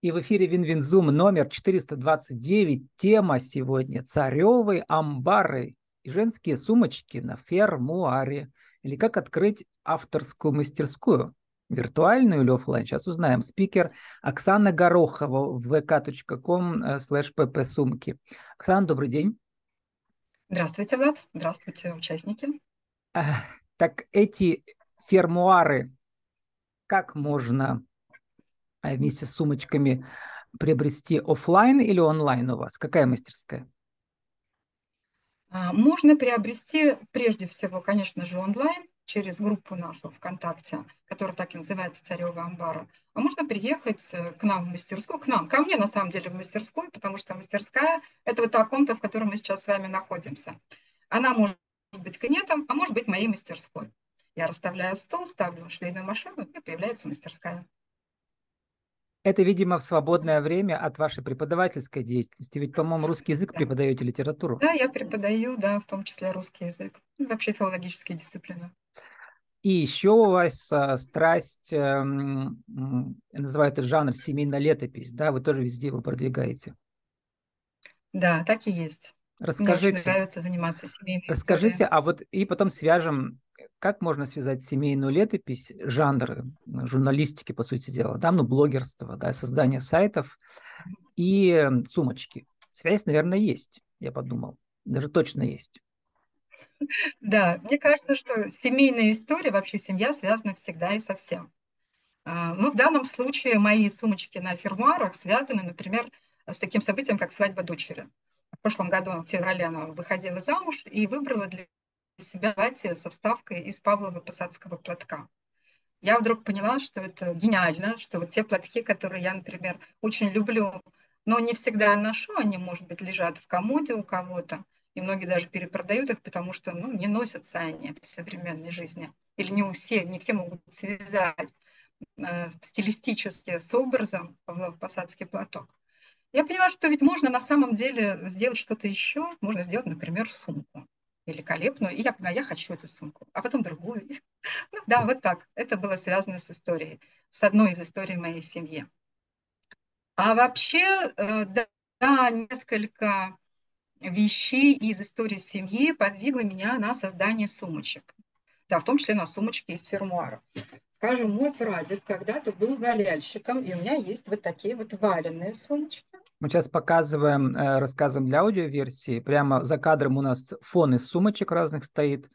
И в эфире WinWinZoom номер 429. Тема сегодня «Царевые амбары и женские сумочки на фермуаре». Или как открыть авторскую мастерскую. Виртуальную или офлайн? Сейчас узнаем. Спикер Оксана Горохова в vk.com slash ppsумки. Оксана, добрый день. Здравствуйте, Влад. Здравствуйте, участники. Так эти фермуары как можно вместе с сумочками приобрести офлайн или онлайн у вас? Какая мастерская? А, можно приобрести прежде всего, конечно же, онлайн через группу нашу ВКонтакте, которая так и называется «Царева амбара». А можно приехать э, к нам в мастерскую, к нам, ко мне на самом деле в мастерскую, потому что мастерская – это вот та комната, в которой мы сейчас с вами находимся. Она может быть клиентом, а может быть моей мастерской. Я расставляю стол, ставлю швейную машину, и появляется мастерская. Это, видимо, в свободное время от вашей преподавательской деятельности. Ведь, по-моему, русский язык да. преподаете литературу. Да, я преподаю, да, в том числе русский язык. И вообще филологические дисциплины. И еще у вас а, страсть, э, называют это жанр семейная летопись, да, вы тоже везде его продвигаете. Да, так и есть. Расскажите. Мне очень нравится заниматься семейной Расскажите, историей. а вот и потом свяжем, как можно связать семейную летопись, жанр журналистики, по сути дела, да, ну, блогерство, да, создание сайтов и сумочки. Связь, наверное, есть, я подумал. Даже точно есть. Да, мне кажется, что семейная история, вообще семья связана всегда и со всем. А, ну, в данном случае мои сумочки на фермуарах связаны, например, с таким событием, как свадьба дочери в прошлом году, в феврале, она выходила замуж и выбрала для себя платье со вставкой из Павлова посадского платка. Я вдруг поняла, что это гениально, что вот те платки, которые я, например, очень люблю, но не всегда ношу, они, может быть, лежат в комоде у кого-то, и многие даже перепродают их, потому что ну, не носятся они в современной жизни. Или не у всех, не все могут связать э, стилистически с образом Павлов-Посадский платок. Я поняла, что ведь можно на самом деле сделать что-то еще. Можно сделать, например, сумку великолепную. И я поняла, я хочу эту сумку, а потом другую. Ну да, вот так. Это было связано с историей, с одной из историй моей семьи. А вообще, э, да, несколько вещей из истории семьи подвигло меня на создание сумочек. Да, в том числе на сумочки из фермуара. Скажем, мой прадед когда-то был валяльщиком, и у меня есть вот такие вот валенные сумочки. Мы сейчас показываем, э, рассказываем для аудиоверсии. Прямо за кадром у нас фон из сумочек разных стоит.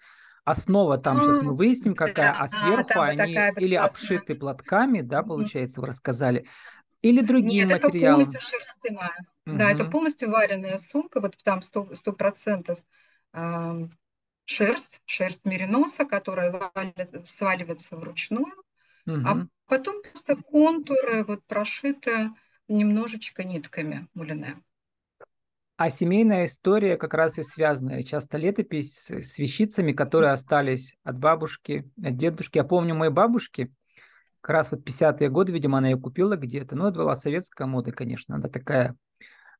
Основа там, сейчас мы выясним, какая, а сверху они вот или обшиты платками, да, получается, вы рассказали, или другие Нет, материалы. это полностью шерстяная. Угу. Да, это полностью вареная сумка, вот там 100%, 100% э, шерсть, шерсть мериноса, которая сваливается вручную, угу. а потом просто контуры вот прошиты немножечко нитками мулине. А семейная история как раз и связанная. Часто летопись с вещицами, которые остались от бабушки, от дедушки. Я помню моей бабушки, как раз вот 50-е годы, видимо, она ее купила где-то. Ну, это была советская мода, конечно. Она такая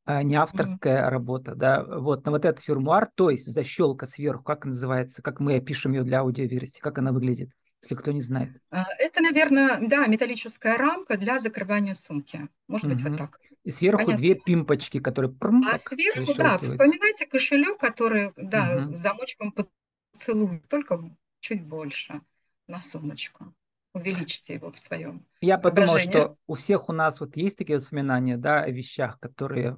не авторская mm-hmm. работа, да. Вот, но вот этот фермуар, то есть защелка сверху, как называется, как мы пишем ее для аудиоверсии, как она выглядит? если кто не знает? А, это, наверное, да, металлическая рамка для закрывания сумки. Может угу. быть, вот так. И сверху Понятно. две пимпочки, которые... Прм, а сверху, да, вспоминайте кошелек, который, да, с замочком поцелуй, только чуть больше на сумочку. Увеличьте его в своем Я подумал, что у всех у нас вот есть такие воспоминания, да, о вещах, которые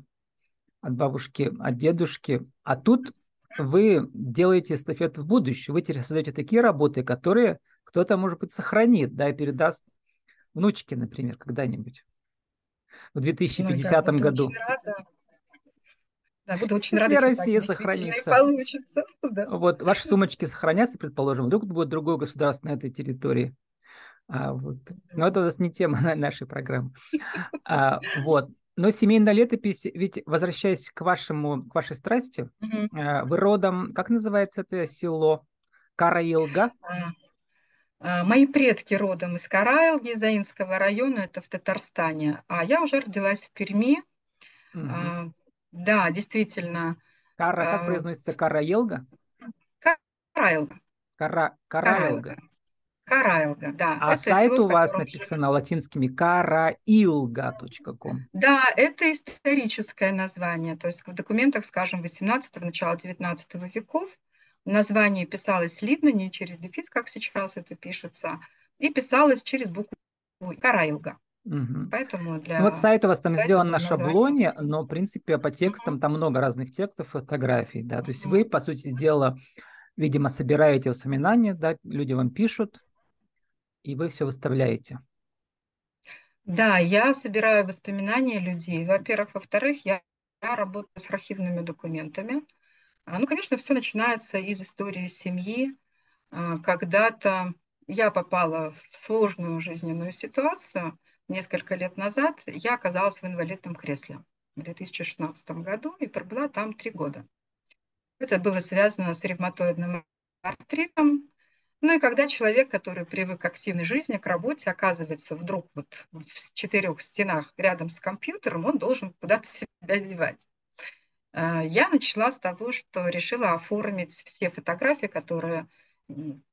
от бабушки, от дедушки, а тут вы делаете эстафету в будущее, вы теперь создаете такие работы, которые кто-то, может быть, сохранит, да, и передаст внучке, например, когда-нибудь в 2050 ну, году. Да, буду очень Если рада, Россия сохранится. Получится, да. Вот ваши сумочки сохранятся, предположим, вдруг будет другое государство на этой территории. А, вот. Но это у нас не тема нашей программы. А, вот. Но семейная летопись, ведь возвращаясь к вашему, к вашей страсти, mm-hmm. вы родом, как называется это село? Караилга? А, а, мои предки родом из Караилги, Заинского района, это в Татарстане, а я уже родилась в Перми. А, да, действительно. Кара, как произносится Караилга? Караилга. Кара, Караилга. Караилга, да. А сайт слов, у вас написано латинскими караилга.ком. Да, это историческое название. То есть в документах, скажем, 18 начала 19 веков название писалось слитно, не через дефис, как сейчас это пишется, и писалось через букву Караилга. Угу. Поэтому для ну, вот сайт у вас там сделан на шаблоне, но в принципе по текстам там много разных текстов, фотографий, да. То есть вы, по сути дела, видимо, собираете воспоминания, да, люди вам пишут, и вы все выставляете. Да, я собираю воспоминания людей, во-первых. Во-вторых, я, я работаю с архивными документами. А, ну, конечно, все начинается из истории семьи. А, когда-то я попала в сложную жизненную ситуацию несколько лет назад. Я оказалась в инвалидном кресле в 2016 году и пробыла там три года. Это было связано с ревматоидным артритом. Ну и когда человек, который привык к активной жизни, к работе, оказывается вдруг вот в четырех стенах рядом с компьютером, он должен куда-то себя девать. А, я начала с того, что решила оформить все фотографии, которые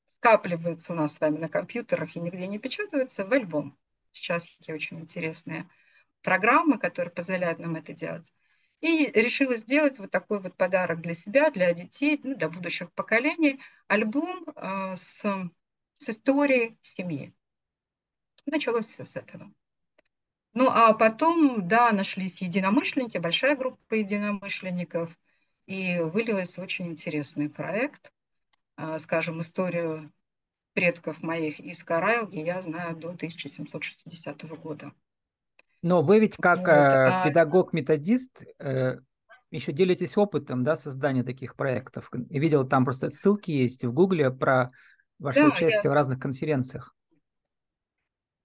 скапливаются у нас с вами на компьютерах и нигде не печатаются, в альбом. Сейчас такие очень интересные программы, которые позволяют нам это делать. И решила сделать вот такой вот подарок для себя, для детей, ну, для будущих поколений, альбом э, с, с историей семьи. Началось все с этого. Ну, а потом, да, нашлись единомышленники, большая группа единомышленников, и вылилось очень интересный проект. А, скажем, историю предков моих из Карайлги я знаю до 1760 года. Но вы ведь как вот, а... педагог-методист э, еще делитесь опытом да, создания таких проектов. Я видел, там просто ссылки есть в Гугле про ваше да, участие я... в разных конференциях.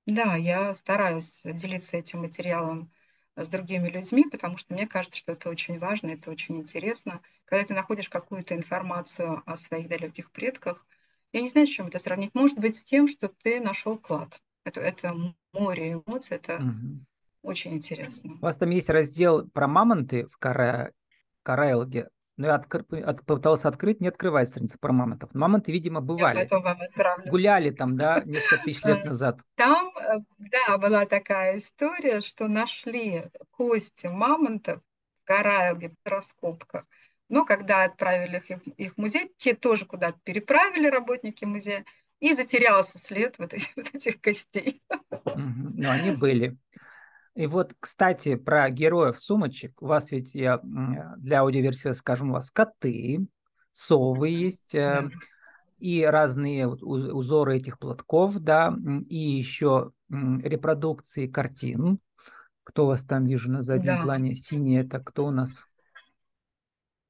Да, я стараюсь делиться этим материалом с другими людьми, потому что мне кажется, что это очень важно, это очень интересно. Когда ты находишь какую-то информацию о своих далеких предках, я не знаю, с чем это сравнить. Может быть, с тем, что ты нашел клад. Это, это море эмоций, это угу. Очень интересно. У вас там есть раздел про мамонты в Кара... Карайлге. Но ну, я откр... от... пытался открыть, не открывает страница про мамонтов. Мамонты, видимо, бывали. Гуляли там, да, несколько тысяч лет назад. Там, э, да, была такая история, что нашли кости мамонтов в Карайлге в раскопках. Но когда отправили их, их в музей, те тоже куда-то переправили работники музея, и затерялся след вот этих, вот этих костей. Но они были. И вот, кстати, про героев сумочек. У вас ведь, я для аудиоверсии скажу, у вас коты, совы есть, э, и разные узоры этих платков, да, и еще репродукции картин. Кто у вас там вижу на заднем да. плане? Синий это кто у нас?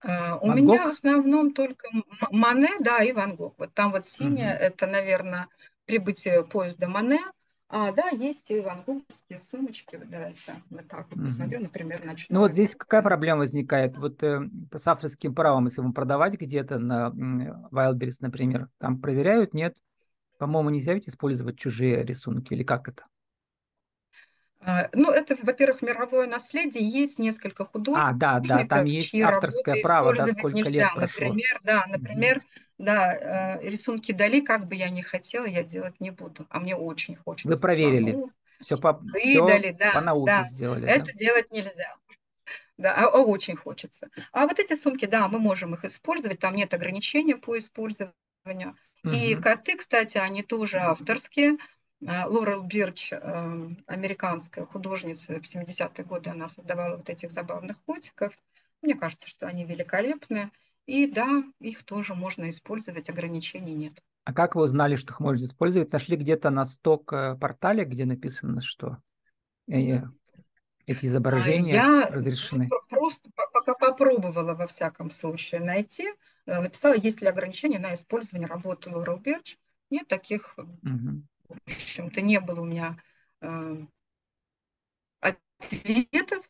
А, у меня в основном только Мане, да, и Ван Гог. Вот там вот синяя, угу. это, наверное, прибытие поезда Мане, а, да, есть и вангуговские сумочки. Давайте вот так вот посмотрю, например, ночной. Ну вот здесь какая проблема возникает? Вот э, с авторским правом, если вам продавать где-то на Wildberries, например, там проверяют, нет? По-моему, нельзя ведь использовать чужие рисунки или как это? А, ну, это, во-первых, мировое наследие. Есть несколько художников, а, да, да, там есть авторское право, да, сколько лет прошло. Например, да, например, mm-hmm да, э, рисунки Дали, как бы я ни хотела, я делать не буду. А мне очень хочется. Вы проверили? Саму. Все по, Выдали, все да, по науке да. сделали. Это да? делать нельзя. Да, а, а очень хочется. А вот эти сумки, да, мы можем их использовать, там нет ограничения по использованию. Угу. И коты, кстати, они тоже авторские. А, Лорел Бирч, э, американская художница, в 70-е годы она создавала вот этих забавных котиков. Мне кажется, что они великолепные. И да, их тоже можно использовать, ограничений нет. А как вы узнали, что их можно использовать? Нашли где-то на сток-портале, где написано, что э, эти изображения Я разрешены? просто пока попробовала во всяком случае найти, э, написала, есть ли ограничения на использование работы Laurel Birch. Нет таких, угу. в общем-то, не было у меня э, ответов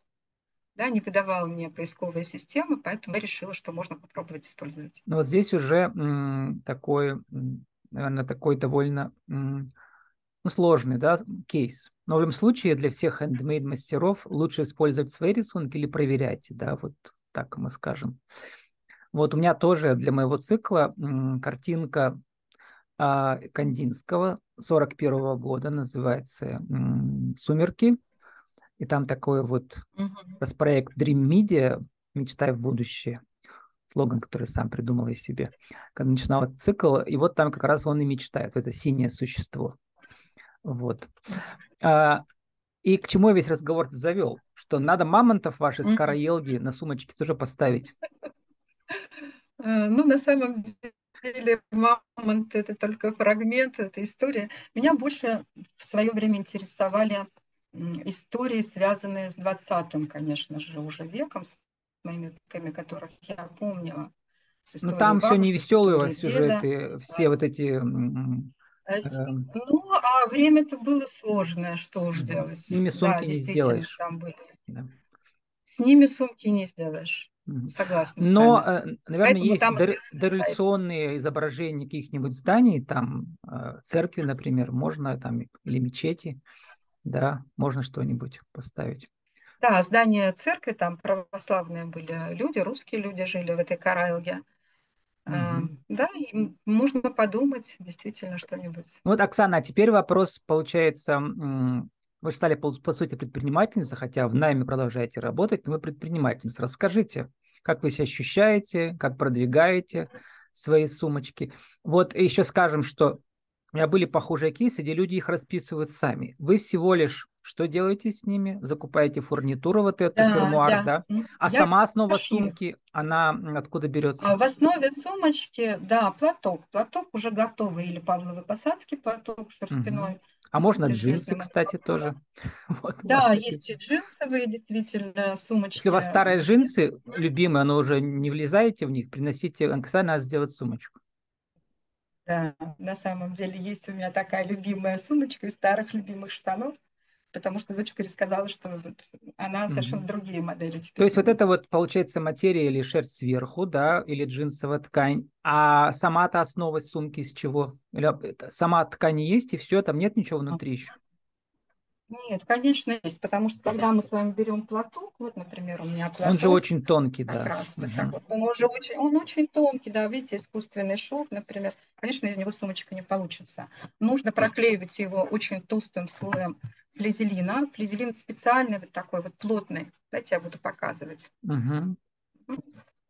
да, не выдавала мне поисковая система, поэтому я решила, что можно попробовать использовать. Ну вот здесь уже такой, наверное, такой довольно ну, сложный да, кейс. Но в любом случае для всех handmade мастеров лучше использовать свои рисунки или проверять, да, вот так мы скажем. Вот у меня тоже для моего цикла картинка а, Кандинского 41 года, называется «Сумерки». И там такой вот uh проект Dream Media, мечтай в будущее, слоган, который сам придумал из себе, когда начинал цикл, и вот там как раз он и мечтает, это синее существо. Вот. А, и к чему я весь разговор завел? Что надо мамонтов ваши с караелги на сумочке тоже поставить. Э, ну, на самом деле, мамонт – это только фрагмент этой истории. Меня больше в свое время интересовали истории, связанные с 20 конечно же, уже веком, с моими веками, которых я помнила. Но ну, там все не веселые у вас сюжеты, все вот эти... Э, эм, ну, а время-то было сложное, что уж делать. С ними сумки да, не сделаешь. Там были. Да. С ними сумки не сделаешь. Согласна. Но, э, наверное, Поэтому есть дореволюционные изображения каких-нибудь зданий, там э, церкви, например, можно там или мечети, да, можно что-нибудь поставить. Да, здание церкви, там православные были люди, русские люди жили в этой Карайлге. Угу. Да, и можно подумать действительно что-нибудь. Вот, Оксана, а теперь вопрос, получается, вы стали, по, по сути, предпринимательницей, хотя в найме продолжаете работать, но вы предпринимательница. Расскажите, как вы себя ощущаете, как продвигаете свои сумочки. Вот еще скажем, что у меня были похожие кейсы, где люди их расписывают сами. Вы всего лишь что делаете с ними? Закупаете фурнитуру вот эту, да, фермуар, да? да? А я сама основа пошли. сумки, она откуда берется? А в основе сумочки, да, платок. Платок уже готовый, или павловый посадский платок шерстяной. Угу. А можно джинсы, кстати, тоже. Вот, да, есть и джинсовые, действительно, сумочки. Если у вас старые джинсы, любимые, но уже не влезаете в них, приносите, Оксана, надо сделать сумочку. Да, на самом деле есть у меня такая любимая сумочка из старых любимых штанов потому что дочка рассказала, что она совершенно mm-hmm. другие модели. Теперь То есть вот это вот получается материя или шерсть сверху, да, или джинсовая ткань, а сама-то основа сумки из чего? Или сама ткань есть и все, там нет ничего внутри еще? Нет, конечно, есть, потому что когда мы с вами берем платок, вот, например, у меня платок. Он же очень тонкий, да. Красный, угу. так вот. Он уже очень, он очень тонкий, да, видите, искусственный шов, например. Конечно, из него сумочка не получится. Нужно проклеивать его очень толстым слоем флизелина. Флизелин специальный, вот такой вот плотный. Дайте я буду показывать. Угу.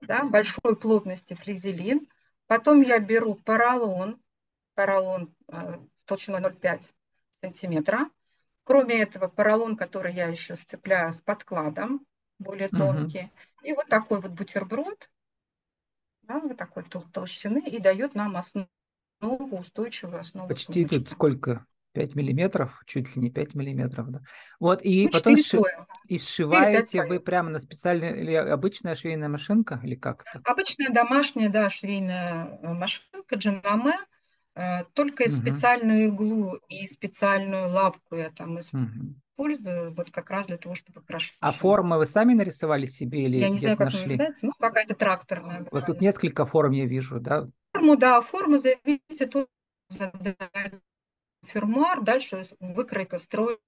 Да, большой плотности флизелин. Потом я беру поролон, поролон э, толщиной 0,5 сантиметра Кроме этого, поролон, который я еще сцепляю с подкладом, более тонкий. Угу. И вот такой вот бутерброд, да, вот такой тол толщины, и дает нам основу, устойчивую основу. Почти сумочки. тут сколько? 5 миллиметров, чуть ли не 5 миллиметров, да. Вот, и ну, потом ши... и сшиваете вы прямо на специальной, или обычная швейная машинка, или как это? Обычная домашняя, да, швейная э, машинка Джанаме, Э, только угу. специальную иглу и специальную лапку я там использую, угу. вот как раз для того, чтобы прошить. А формы вы сами нарисовали себе или Я не знаю, как нашли? называется, ну какая-то тракторная. У вас тут несколько форм я вижу, да? Форму, да, форма зависит от фермуар, дальше выкройка строит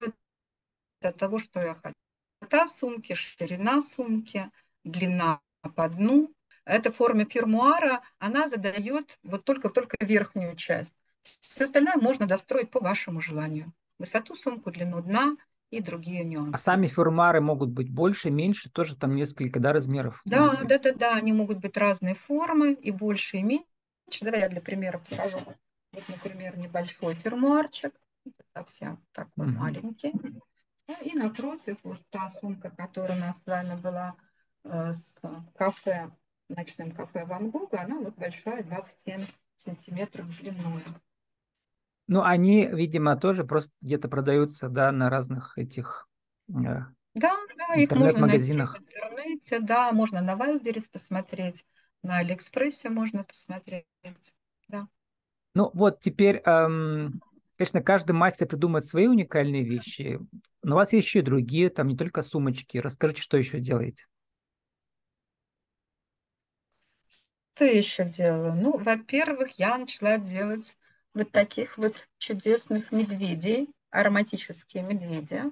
от того, что я хочу. Высота сумки, ширина сумки, длина по дну, эта форма фермуара, она задает вот только-только верхнюю часть. Все остальное можно достроить по вашему желанию. Высоту сумку, длину дна и другие нюансы. А сами фермуары могут быть больше, меньше, тоже там несколько да, размеров? Да, да, да, да, они могут быть разной формы, и больше, и меньше. Давай я для примера покажу. Вот, например, небольшой фермуарчик, совсем такой угу. маленький. И напротив, вот та сумка, которая у нас с вами была э, с кафе ночном кафе Ван Гога, она вот большая, 27 сантиметров длиной. Ну, они, видимо, тоже просто где-то продаются, да, на разных этих э, да, да, их можно найти в интернете, да, можно на Wildberries посмотреть, на Алиэкспрессе можно посмотреть, да. Ну, вот теперь, эм, конечно, каждый мастер придумает свои уникальные вещи, но у вас есть еще и другие, там не только сумочки. Расскажите, что еще делаете? Что еще делаю? Ну, во-первых, я начала делать вот таких вот чудесных медведей, ароматические медведи.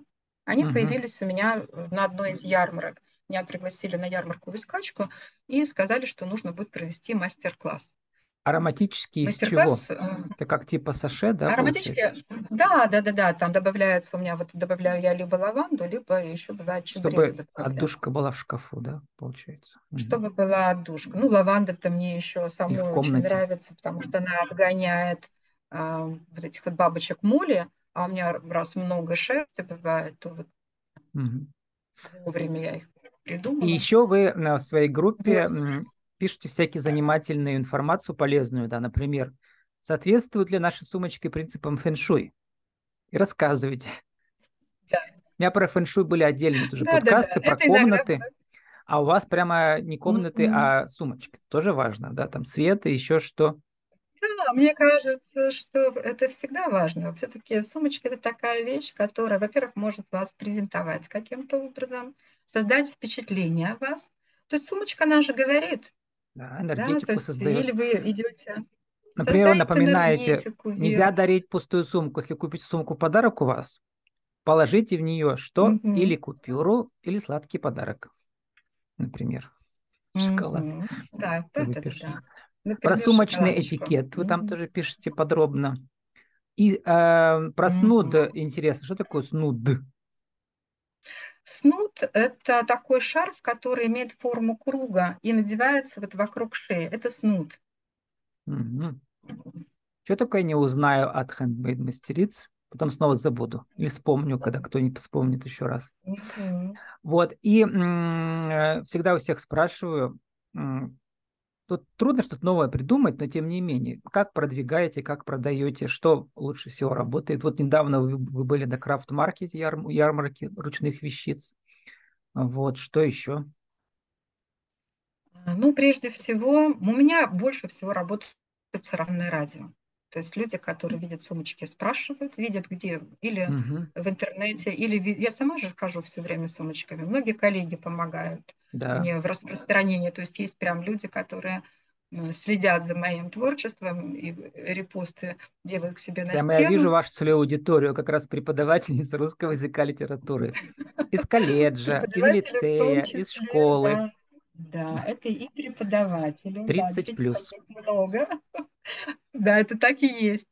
Они угу. появились у меня на одной из ярмарок. Меня пригласили на ярмарку в Искачку и сказали, что нужно будет провести мастер-класс. Ароматические из чего? Э, Это как типа саше, да, Ароматические, да, да, да, да, там добавляется у меня, вот добавляю я либо лаванду, либо еще бывает чебрец. Чтобы отдушка была в шкафу, да, получается? Чтобы была отдушка. Ну, лаванда-то мне еще самой очень нравится, потому что она отгоняет а, вот этих вот бабочек моли, а у меня раз много шерсти бывает, то вот угу. вовремя я их придумала. И еще вы в своей группе. Пишете всякие занимательную информацию полезную, да, например, соответствуют ли наши сумочки принципам фэншуй? И рассказывайте. Да. У меня про фэншуй были отдельные тоже да, подкасты, да, да. про Это комнаты. Иногда... А у вас прямо не комнаты, mm-hmm. а сумочки. Тоже важно, да, там цвет и еще что. Да, мне кажется, что это всегда важно. Все-таки сумочка – это такая вещь, которая, во-первых, может вас презентовать каким-то образом, создать впечатление о вас. То есть сумочка, она же говорит. Да, энергетику да, то есть, создает. Или вы идете Например, напоминаете, нельзя дарить пустую сумку. Если купите сумку подарок у вас, положите в нее что? Угу. Или купюру, или сладкий подарок. Например, шоколад. Угу. Да, это, это да. Например, про сумочный этикет вы там тоже пишете подробно. И э, про снуд интересно. Что такое снуд? Снуд – это такой шарф, который имеет форму круга и надевается вот вокруг шеи. Это снуд. Угу. Что такое не узнаю от хендмейд мастериц, потом снова забуду или вспомню, когда кто-нибудь вспомнит еще раз. Угу. Вот, и м- всегда у всех спрашиваю, Тут трудно что-то новое придумать, но тем не менее, как продвигаете, как продаете, что лучше всего работает. Вот недавно вы, вы были на крафт-маркете, яр, ярмарке ручных вещиц. Вот, что еще? Ну, прежде всего, у меня больше всего работает сарафанное радио. То есть люди, которые видят сумочки, спрашивают, видят где, или угу. в интернете, или я сама же хожу все время сумочками. Многие коллеги помогают да. мне в распространении. То есть есть прям люди, которые э, следят за моим творчеством и репосты делают к себе на Прямо стену. я вижу вашу целевую аудиторию, как раз преподавательница русского языка литературы. Из колледжа, из лицея, из школы. Да, это и преподаватели. 30 да, плюс. Много. Да, это так и есть.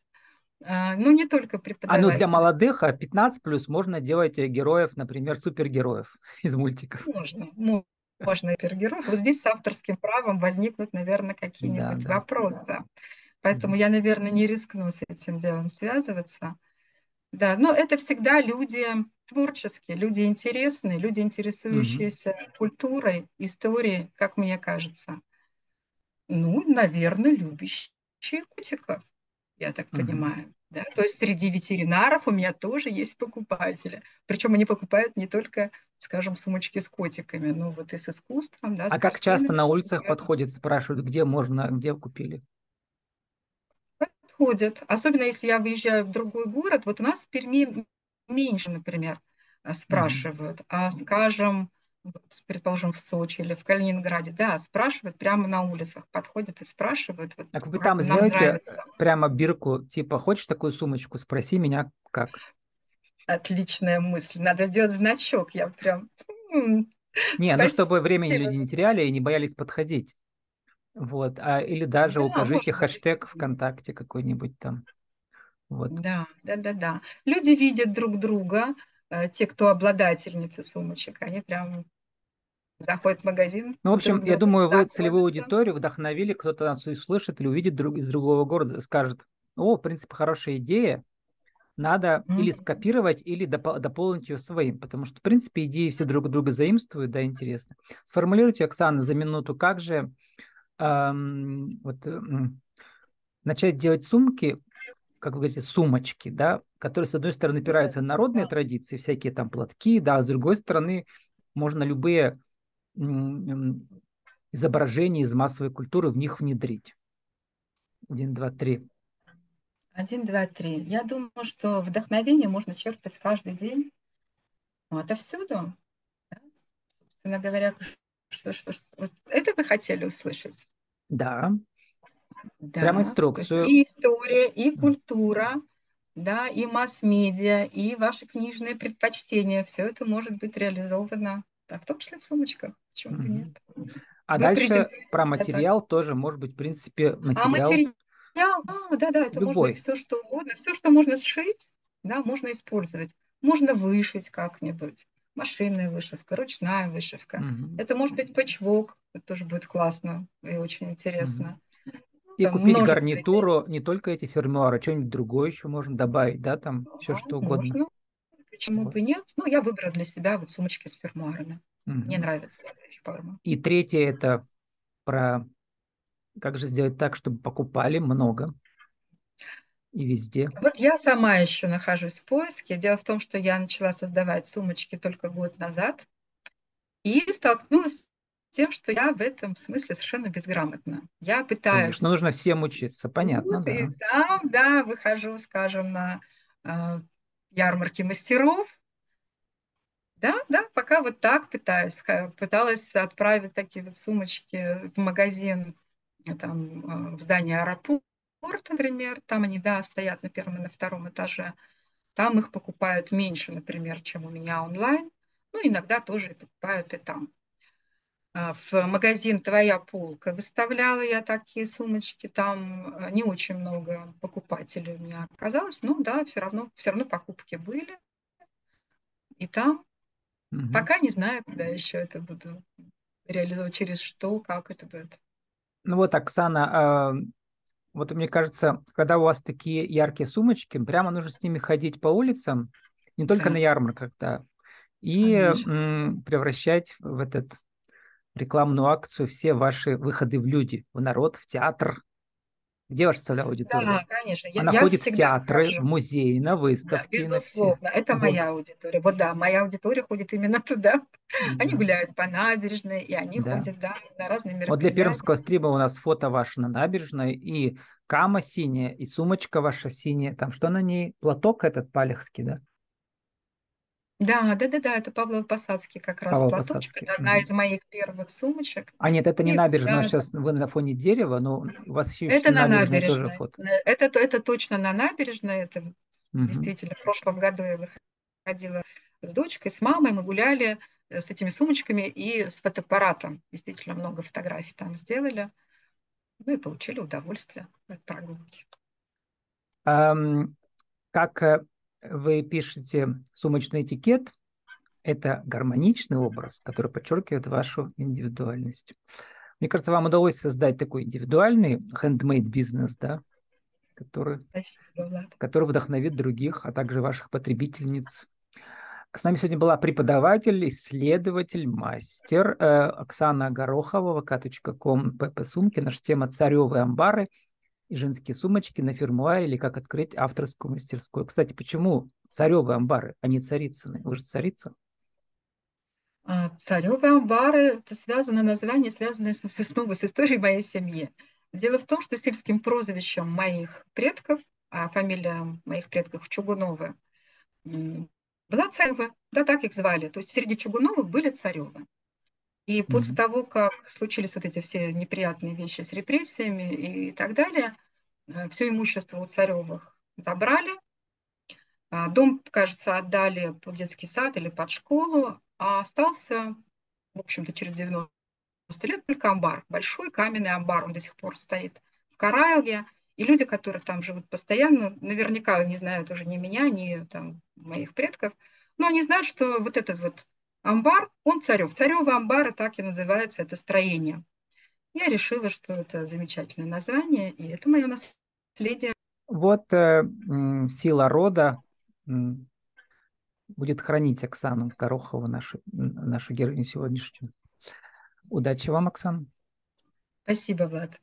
А, ну, не только преподаватели. А ну для молодых, а 15 плюс можно делать э, героев, например, супергероев из мультиков. Можно, можно супергероев. Вот здесь с авторским правом возникнут, наверное, какие-нибудь да, да. вопросы. Поэтому я, наверное, не рискну с этим делом связываться. Да, но это всегда люди творческие, люди интересные, люди, интересующиеся угу. культурой, историей, как мне кажется. Ну, наверное, любящие котиков, я так угу. понимаю. Да? То есть среди ветеринаров у меня тоже есть покупатели. Причем они покупают не только, скажем, сумочки с котиками, но вот и с искусством. Да, а как часто на улицах подходят, спрашивают, где можно, где купили? Подходят. Особенно если я выезжаю в другой город. Вот у нас в Перми меньше, например, э, спрашивают. Mm-hmm. А, скажем, предположим, в Сочи или в Калининграде, да, спрашивают прямо на улицах, подходят и спрашивают. Вот, так вы там сделаете нравится. прямо бирку, типа, хочешь такую сумочку, спроси меня как. Отличная мысль, надо сделать значок, я прям... Не, Спасибо. ну чтобы времени люди не теряли и не боялись подходить. Вот, а, или даже да, укажите хэштег ВКонтакте какой-нибудь там. Вот. Да, да, да, да. Люди видят друг друга, э, те, кто обладательницы сумочек, они прям заходят в магазин. Ну, в общем, я думаю, вы целевую аудиторию вдохновили, кто-то нас услышит или увидит друг, из другого города, скажет, о, в принципе, хорошая идея, надо mm-hmm. или скопировать, или доп- дополнить ее своим, потому что, в принципе, идеи все друг друга заимствуют, да, интересно. Сформулируйте, Оксана, за минуту, как же эм, вот, эм, начать делать сумки, как вы говорите, сумочки, да, которые, с одной стороны, опираются на народные традиции, всякие там платки, да, а с другой стороны, можно любые изображения из массовой культуры в них внедрить. Один, два, три. Один, два, три. Я думаю, что вдохновение можно черпать каждый день. Ну, отовсюду. Да? Собственно говоря, что, что, что, вот это вы хотели услышать? Да. да. Прямо инструкцию. И история, и культура, да, и масс-медиа, и ваши книжные предпочтения. Все это может быть реализовано, да, в том числе в сумочках. Почему-то нет. А дальше про материал так. тоже может быть, в принципе, а материал. А материал, а, да, да, это Любой. может быть все что угодно, все, что можно сшить, да, можно использовать. Можно вышить как-нибудь. Машинная вышивка, ручная вышивка. Угу. Это может быть патчвок, это тоже будет классно и очень интересно. Угу. И там купить гарнитуру, идей. не только эти фермуары, что-нибудь другое еще можно добавить, да, там все что угодно. Можно. Почему вот. бы нет? Ну, я выбрала для себя вот сумочки с фермуарами. Угу. Мне нравится эта форма. И третье это про как же сделать так, чтобы покупали много и везде. Вот я сама еще нахожусь в поиске. Дело в том, что я начала создавать сумочки только год назад и столкнулась с тем, что я в этом смысле совершенно безграмотна. Я пытаюсь... Конечно, нужно всем учиться, понятно, да. И там, да, выхожу, скажем, на э, ярмарки мастеров, да, да, пока вот так пытаюсь. Пыталась отправить такие вот сумочки в магазин там, э, в здание аэропорта, например. Там они, да, стоят на первом и на втором этаже. Там их покупают меньше, например, чем у меня онлайн. Ну, иногда тоже покупают и там. А, в магазин «Твоя полка» выставляла я такие сумочки. Там э, не очень много покупателей у меня оказалось. Ну да, все равно, все равно покупки были. И там Угу. Пока не знаю, когда еще это буду реализовывать, через что, как это будет. Ну вот, Оксана, э, вот мне кажется, когда у вас такие яркие сумочки, прямо нужно с ними ходить по улицам, не только да. на ярмарках, да, и м, превращать в этот рекламную акцию все ваши выходы в люди, в народ, в театр, где ваша целевая аудитория? Да, конечно. Она я ходит в театры, хожу. в музеи, на выставки. Да, безусловно, на это вот. моя аудитория. Вот да, моя аудитория ходит именно туда. Да. Они гуляют по набережной, и они да. ходят да, на разные мероприятия. Вот для пермского стрима у нас фото ваше на набережной, и кама синяя, и сумочка ваша синяя. Там что на ней? Платок этот палехский, да? Да, да-да-да, это Павлов Посадский как раз платочек. Это одна из моих первых сумочек. А нет, это не И, набережная, да, сейчас вы на фоне дерева, но у вас еще Это на набережной, набережной тоже фото. Это, это точно на набережной, это угу. действительно в прошлом году я выходила с дочкой, с мамой, мы гуляли э, с этими сумочками и с фотоаппаратом. Действительно много фотографий там сделали. Ну и получили удовольствие от прогулки. Um, как э, вы пишете сумочный этикет, это гармоничный образ, который подчеркивает вашу индивидуальность. Мне кажется, вам удалось создать такой индивидуальный handmade бизнес, да, который, Спасибо, который вдохновит других, а также ваших потребительниц. С нами сегодня была преподаватель, исследователь, мастер э, Оксана Горохова, vk.com, pp сумки. Наша тема «Царевые амбары» и женские сумочки на фермуаре или как открыть авторскую мастерскую. Кстати, почему царевы амбары, а не царицыны? Вы же царица. А, царевые амбары – это связано название, связанное с, снова с историей моей семьи. Дело в том, что сельским прозвищем моих предков, а фамилия моих предков Чугуновы, была Царева, да, так их звали. То есть среди Чугуновых были Царевы. И после mm-hmm. того, как случились вот эти все неприятные вещи с репрессиями и так далее, э, все имущество у Царевых забрали. А, дом, кажется, отдали под детский сад или под школу, а остался, в общем-то, через 90 лет только амбар. Большой каменный амбар, он до сих пор стоит в Карайле. И люди, которые там живут постоянно, наверняка не знают уже ни меня, ни там, моих предков, но они знают, что вот этот вот Амбар, он Царев. Царевы амбары, так и называется это строение. Я решила, что это замечательное название, и это мое наследие. Вот э, сила рода будет хранить Оксану Горохову, нашу, нашу героиню сегодняшнюю. Удачи вам, Оксана. Спасибо, Влад.